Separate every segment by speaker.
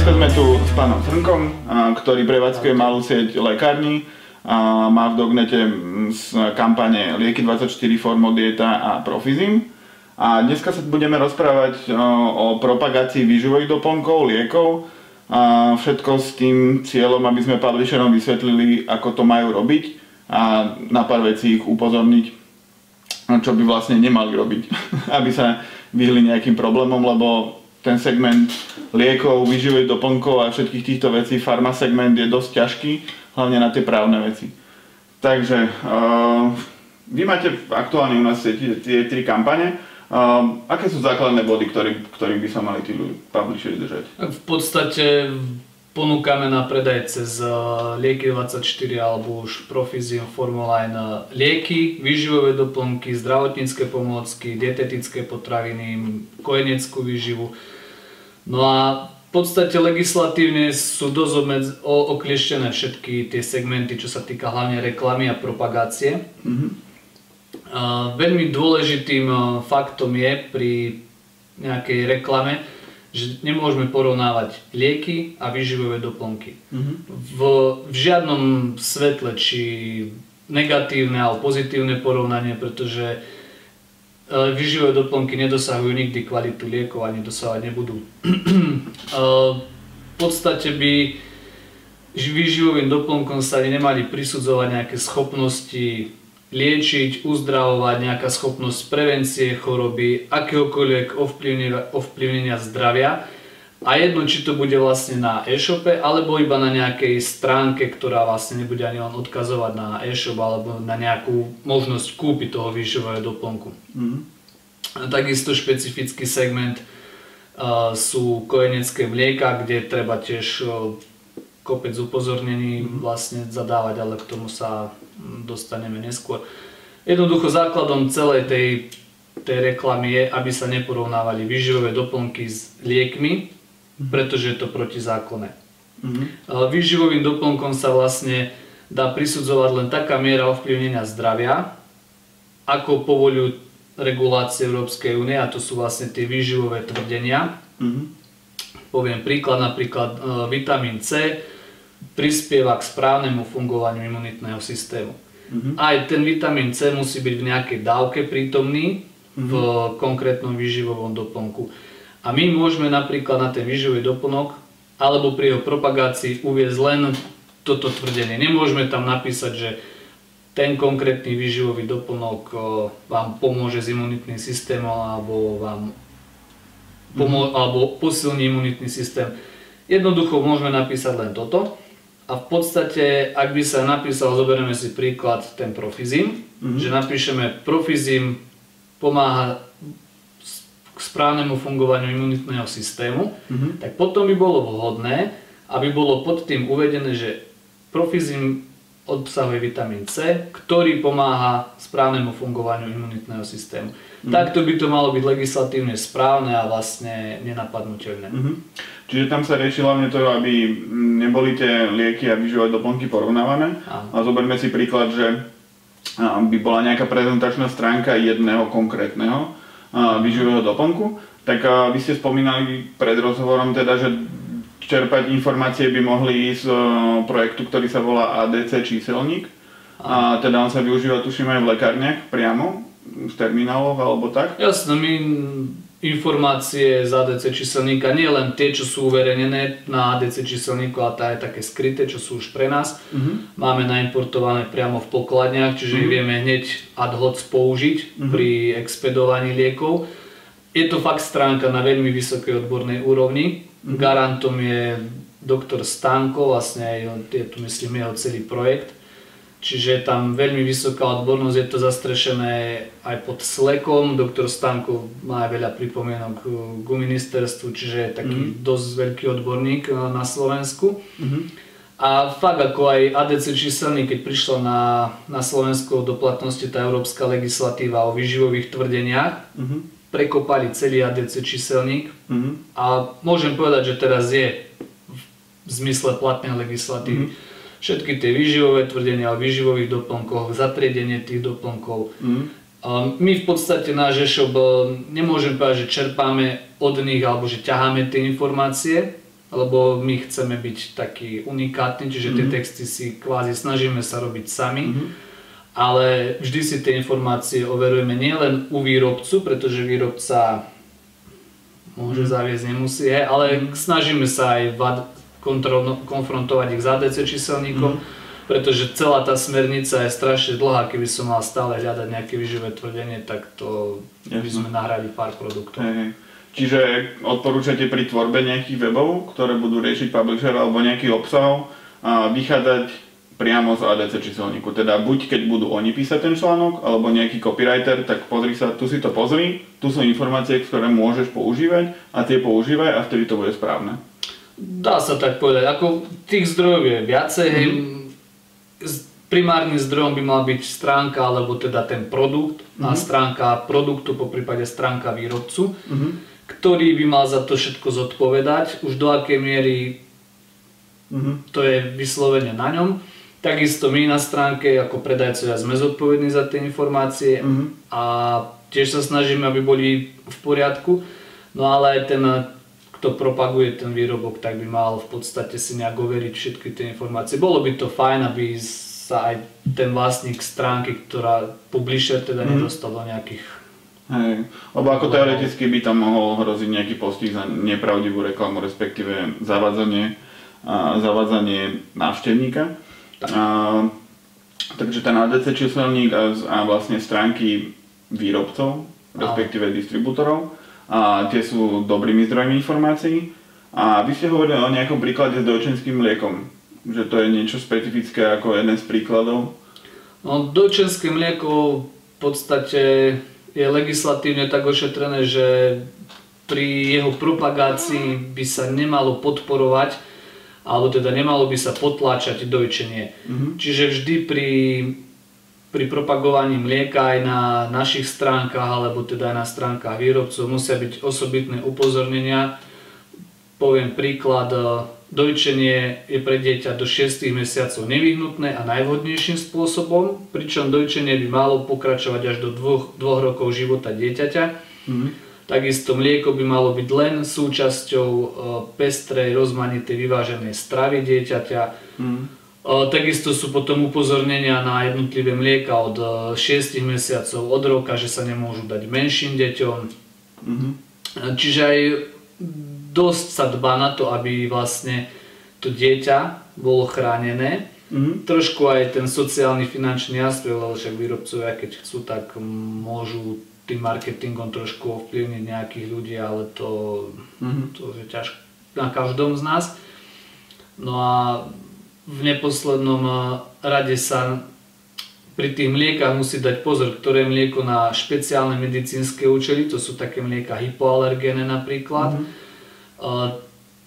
Speaker 1: dneska sme tu s pánom Srnkom, ktorý prevádzkuje malú sieť lekární a má v Dognete z kampane Lieky24, Formodieta a Profizim. A dneska sa budeme rozprávať o propagácii výživových doplnkov, liekov a všetko s tým cieľom, aby sme publisherom vysvetlili, ako to majú robiť a na pár vecí ich upozorniť, čo by vlastne nemali robiť, aby sa vyhli nejakým problémom, lebo ten segment liekov, výživových doplnkov a všetkých týchto vecí, segment je dosť ťažký, hlavne na tie právne veci. Takže uh, vy máte aktuálne u nás tie, tri kampane. Uh, aké sú základné body, ktorý, ktorým by sa mali tí publisheri držať?
Speaker 2: V podstate ponúkame na predaj cez Lieky24 alebo už Profizium Formuline lieky, výživové doplnky, zdravotnícke pomôcky, dietetické potraviny, kojeneckú výživu. No a v podstate legislatívne sú dosť obmedz- oklieštené všetky tie segmenty, čo sa týka hlavne reklamy a propagácie. Mm-hmm. A veľmi dôležitým faktom je pri nejakej reklame, že nemôžeme porovnávať lieky a výživové doplnky. Mm-hmm. V, v žiadnom svetle, či negatívne alebo pozitívne porovnanie, pretože E, výživové doplnky nedosahujú nikdy kvalitu liekov a nedosahovať nebudú. E, v podstate by výživovým doplnkom sa nemali prisudzovať nejaké schopnosti liečiť, uzdravovať, nejaká schopnosť prevencie choroby, akéhokoľvek ovplyvnenia, ovplyvnenia zdravia. A jedno, či to bude vlastne na e-shope, alebo iba na nejakej stránke, ktorá vlastne nebude ani len odkazovať na e-shop, alebo na nejakú možnosť kúpiť toho výživového doplnku. A takisto špecifický segment uh, sú kojenecké mlieka, kde treba tiež uh, kopec upozornení mm-hmm. vlastne zadávať, ale k tomu sa dostaneme neskôr. Jednoducho základom celej tej, tej reklamy je, aby sa neporovnávali výživové doplnky s liekmi, pretože je to protizákonné. Mm-hmm. Výživovým doplnkom sa vlastne dá prisudzovať len taká miera ovplyvnenia zdravia, ako povolujú regulácie Európskej únie, a to sú vlastne tie výživové tvrdenia. Mm-hmm. Poviem príklad, napríklad e, vitamín C prispieva k správnemu fungovaniu imunitného systému. Mm-hmm. Aj ten vitamín C musí byť v nejakej dávke prítomný mm-hmm. v konkrétnom výživovom doplnku. A my môžeme napríklad na ten výživový doplnok alebo pri jeho propagácii uviezť len toto tvrdenie. Nemôžeme tam napísať, že ten konkrétny výživový doplnok vám pomôže s imunitným systémom alebo vám pomô- mm. alebo posilní imunitný systém. Jednoducho môžeme napísať len toto. A v podstate, ak by sa napísal, zoberieme si príklad ten profizim, mm-hmm. že napíšeme profizim pomáha k správnemu fungovaniu imunitného systému, mm-hmm. tak potom by bolo vhodné, aby bolo pod tým uvedené, že profizim obsahuje vitamín C, ktorý pomáha správnemu fungovaniu imunitného systému. Mm-hmm. Takto by to malo byť legislatívne správne a vlastne nenapadnutelné. Mm-hmm.
Speaker 1: Čiže tam sa rieši hlavne to, aby neboli tie lieky a výživové doplnky porovnávané. A zoberme si príklad, že by bola nejaká prezentačná stránka jedného konkrétneho výživového doplnku, tak vy ste spomínali pred rozhovorom teda, že čerpať informácie by mohli ísť z projektu, ktorý sa volá ADC číselník. A teda on sa využíva tuším aj v lekárniach priamo, v termináloch alebo tak?
Speaker 2: Jasné, my informácie z ADC číselníka, nie len tie, čo sú uverejnené na ADC číselníku, ale tá je také skryté, čo sú už pre nás. Uh-huh. Máme naimportované priamo v pokladniach, čiže uh-huh. vieme hneď ad hoc použiť uh-huh. pri expedovaní liekov. Je to fakt stránka na veľmi vysokej odbornej úrovni. Uh-huh. Garantom je doktor Stanko, vlastne je tu myslím jeho celý projekt Čiže tam veľmi vysoká odbornosť, je to zastrešené aj pod slekom. Doktor Stanko má aj veľa pripomienok k ministerstvu, čiže je taký mm-hmm. dosť veľký odborník eh, na Slovensku. Mm-hmm. A fakt ako aj ADC číselný, keď prišla na, na Slovensku do platnosti tá európska legislatíva o výživových tvrdeniach, mm-hmm. Prekopali celý ADC číselník mm-hmm. a môžem povedať, že teraz je v zmysle platnej legislatívy. Mm-hmm všetky tie výživové tvrdenia o výživových doplnkoch, zatriedenie tých doplnkov. Mm. My v podstate náš e nemôžem povedať, že čerpáme od nich alebo že ťaháme tie informácie, lebo my chceme byť taký unikátny, čiže tie
Speaker 1: Mhm.
Speaker 2: texty si kvázi snažíme sa robiť sami,
Speaker 1: Mhm.
Speaker 2: Ale vždy si tie informácie overujeme nielen u výrobcu, pretože výrobca môže
Speaker 1: Mhm.
Speaker 2: zaviesť, nemusí, hej, ale snažíme sa aj vad- kontrol- konfrontovať ich s ADC číselníkom,
Speaker 1: Mhm.
Speaker 2: pretože celá tá smernica je strašne dlhá, keby som mal stále hľadať nejaké výživé tvrdenie, tak to by
Speaker 1: Jasné.
Speaker 2: sme nahrali pár produktov.
Speaker 1: Hej, hej. Čiže odporúčate pri tvorbe nejakých webov, ktoré budú riešiť publisher alebo nejakých obsahov, a vychádzať priamo z ADC číselníku. Teda buď keď budú oni písať ten článok, alebo nejaký copywriter, tak pozri sa, tu si to pozri, tu sú informácie, ktoré môžeš používať a tie používaj a vtedy to bude správne.
Speaker 2: Dá sa tak povedať, ako tých zdrojov je viacej, hej, z- primárnym zdrojom by mal byť stránka alebo teda ten produkt a stránka produktu, po prípade stránka výrobcu, ktorý by mal za to všetko zodpovedať, už do akej miery
Speaker 1: Mhm.
Speaker 2: to je vyslovene na ňom. Takisto my na stránke ako predajcovia sme zodpovední za tie informácie
Speaker 1: Mhm.
Speaker 2: a tiež sa snažíme, aby boli v poriadku. No ale aj ten, kto propaguje ten výrobok, tak by mal v podstate si nejak overiť všetky tie informácie. Bolo by to fajn, aby sa aj ten vlastník stránky, ktorá publisher teda nedostal do nejakých
Speaker 1: Hej, lebo ako teoreticky by tam mohol hroziť nejaký postih za nepravdivú reklamu, respektíve zavádzanie, zavádzanie návštevníka. A, takže ten ADC číselník a, a vlastne stránky výrobcov, respektíve distribútorov, a tie sú dobrými zdrojmi informácií. A vy ste hovorili o nejakom príklade s dojčenským mliekom, že to je niečo špecifické ako jeden z príkladov.
Speaker 2: No, dojčenské mlieko v podstate je legislatívne tak ošetrené, že pri jeho propagácii by sa nemalo podporovať, alebo teda nemalo by sa potláčať dojčenie. Čiže vždy pri, pri propagovaní mlieka aj na našich stránkach, alebo teda aj na stránkach výrobcov musia byť osobitné upozornenia. Poviem príklad, e, dojčenie je pre dieťa do 6 mesiacov nevyhnutné a najvhodnejším spôsobom, pričom dojčenie by malo pokračovať až do 2, rokov života dieťaťa. Takisto mlieko by malo byť len súčasťou e, pestrej, rozmanitej, vyváženej stravy dieťaťa.
Speaker 1: Mhm.
Speaker 2: E, Takisto sú potom upozornenia na jednotlivé mlieka od e, 6 mesiacov, od roka, že sa nemôžu dať menším deťom.
Speaker 1: Mhm.
Speaker 2: Čiže aj dosť sa dbá na to, aby vlastne to dieťa bolo chránené.
Speaker 1: Mhm.
Speaker 2: Trošku aj ten sociálny finančný aspekt, lebo však výrobcovia keď chcú, tak môžu tým marketingom trošku ovplyvniť nejakých ľudí, ale to,
Speaker 1: Mhm.
Speaker 2: to je ťažko na každom z nás. No a v neposlednom rade sa pri tých mliekach musí dať pozor, ktoré mlieko na špeciálne medicínske účely, to sú také mlieka hypoalergéne napríklad. Uh,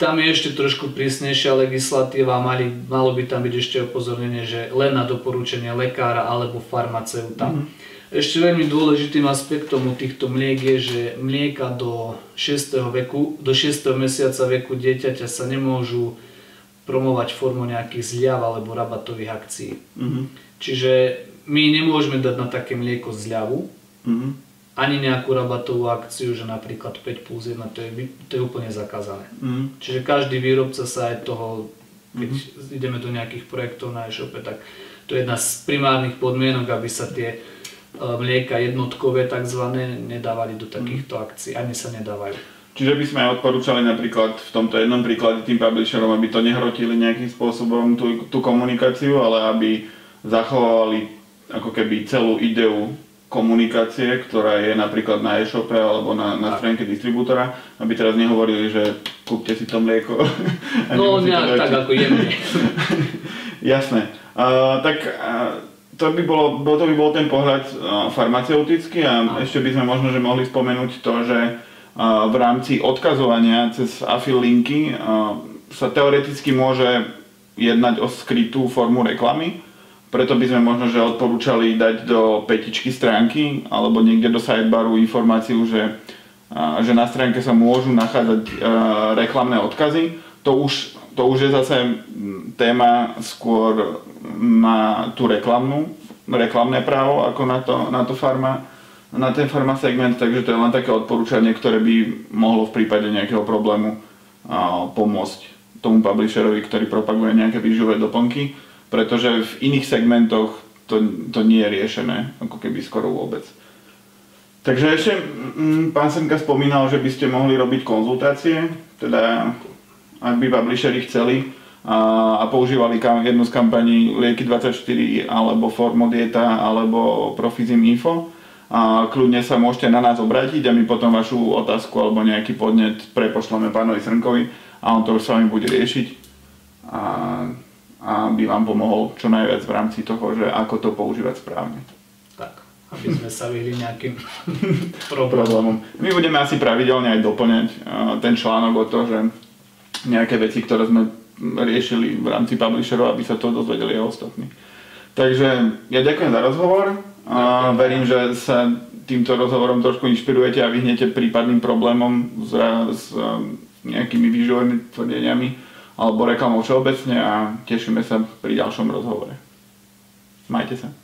Speaker 2: Tam je ešte trošku prísnejšia legislatíva, mali, malo by tam byť ešte upozornenie, že len na doporučenie lekára alebo farmaceuta. Ešte veľmi dôležitým aspektom u týchto mliek je, že mlieka do 6. veku, do 6. mesiaca veku dieťaťa sa nemôžu promovať formou nejakých zľav alebo rabatových akcií.
Speaker 1: Mhm.
Speaker 2: Čiže my nemôžeme dať na také mlieko zľavu,
Speaker 1: Mhm.
Speaker 2: ani nejakú rabatovú akciu, že napríklad 5 plus 1, to je, to je úplne zakázané.
Speaker 1: Mhm.
Speaker 2: Čiže každý výrobca sa aj toho, keď ideme do nejakých projektov na e-shope, tak to je jedna z primárnych podmienok, aby sa tie mlieka jednotkové tzv. nedávali do takýchto akcií, ani sa nedávajú.
Speaker 1: Čiže by sme aj odporúčali napríklad v tomto jednom príklade tým publisherom, aby to nehrotili nejakým spôsobom tú, tú komunikáciu, ale aby zachovali ako keby celú ideu komunikácie, ktorá je napríklad na e-shope alebo na, na stránke distribútora, aby teraz nehovorili, že kúpte si to mlieko.
Speaker 2: No nejak tak ako jemne.
Speaker 1: Jasné. Uh, tak uh, to by, bolo, bol- to by bol ten pohľad uh, farmaceutický a ešte by sme možno že mohli spomenúť to, že uh, v rámci odkazovania cez afil linky uh, sa teoreticky môže jednať o skrytú formu reklamy. Preto by sme možno že odporúčali dať do petičky stránky alebo niekde do sidebaru informáciu, že, že na stránke sa môžu nachádzať reklamné odkazy. To už to už je zase téma skôr na tú reklamnú, reklamné právo ako na to, na to farma, na ten farma segment, takže to je len také odporúčanie, ktoré by mohlo v prípade nejakého problému pomôcť tomu publisherovi, ktorý propaguje nejaké výživové doplnky, pretože v iných segmentoch to, to nie je riešené, ako keby skoro vôbec. Takže ešte pán Senka spomínal, že by ste mohli robiť konzultácie, teda ak by publisheri chceli a, a používali kam, jednu z kampaní Lieky24 alebo Formodieta alebo Profizim Info a kľudne sa môžete na nás obrátiť a my potom vašu otázku alebo nejaký podnet prepošleme pánovi Srnkovi a on to už s vami bude riešiť a, a by vám pomohol čo najviac v rámci toho, že ako to používať správne.
Speaker 2: Tak, aby sme sa vyhli nejakým
Speaker 1: problémom. My budeme asi pravidelne aj doplňať ten článok o to, že nejaké veci, ktoré sme riešili v rámci publisherov, aby sa to dozvedeli aj ostatní. Takže ja ďakujem za rozhovor. A verím, že sa týmto rozhovorom trošku inšpirujete a vyhnete prípadným problémom s, s nejakými výživovými tvrdeniami alebo reklamou všeobecne a tešíme sa pri ďalšom rozhovore. Majte sa.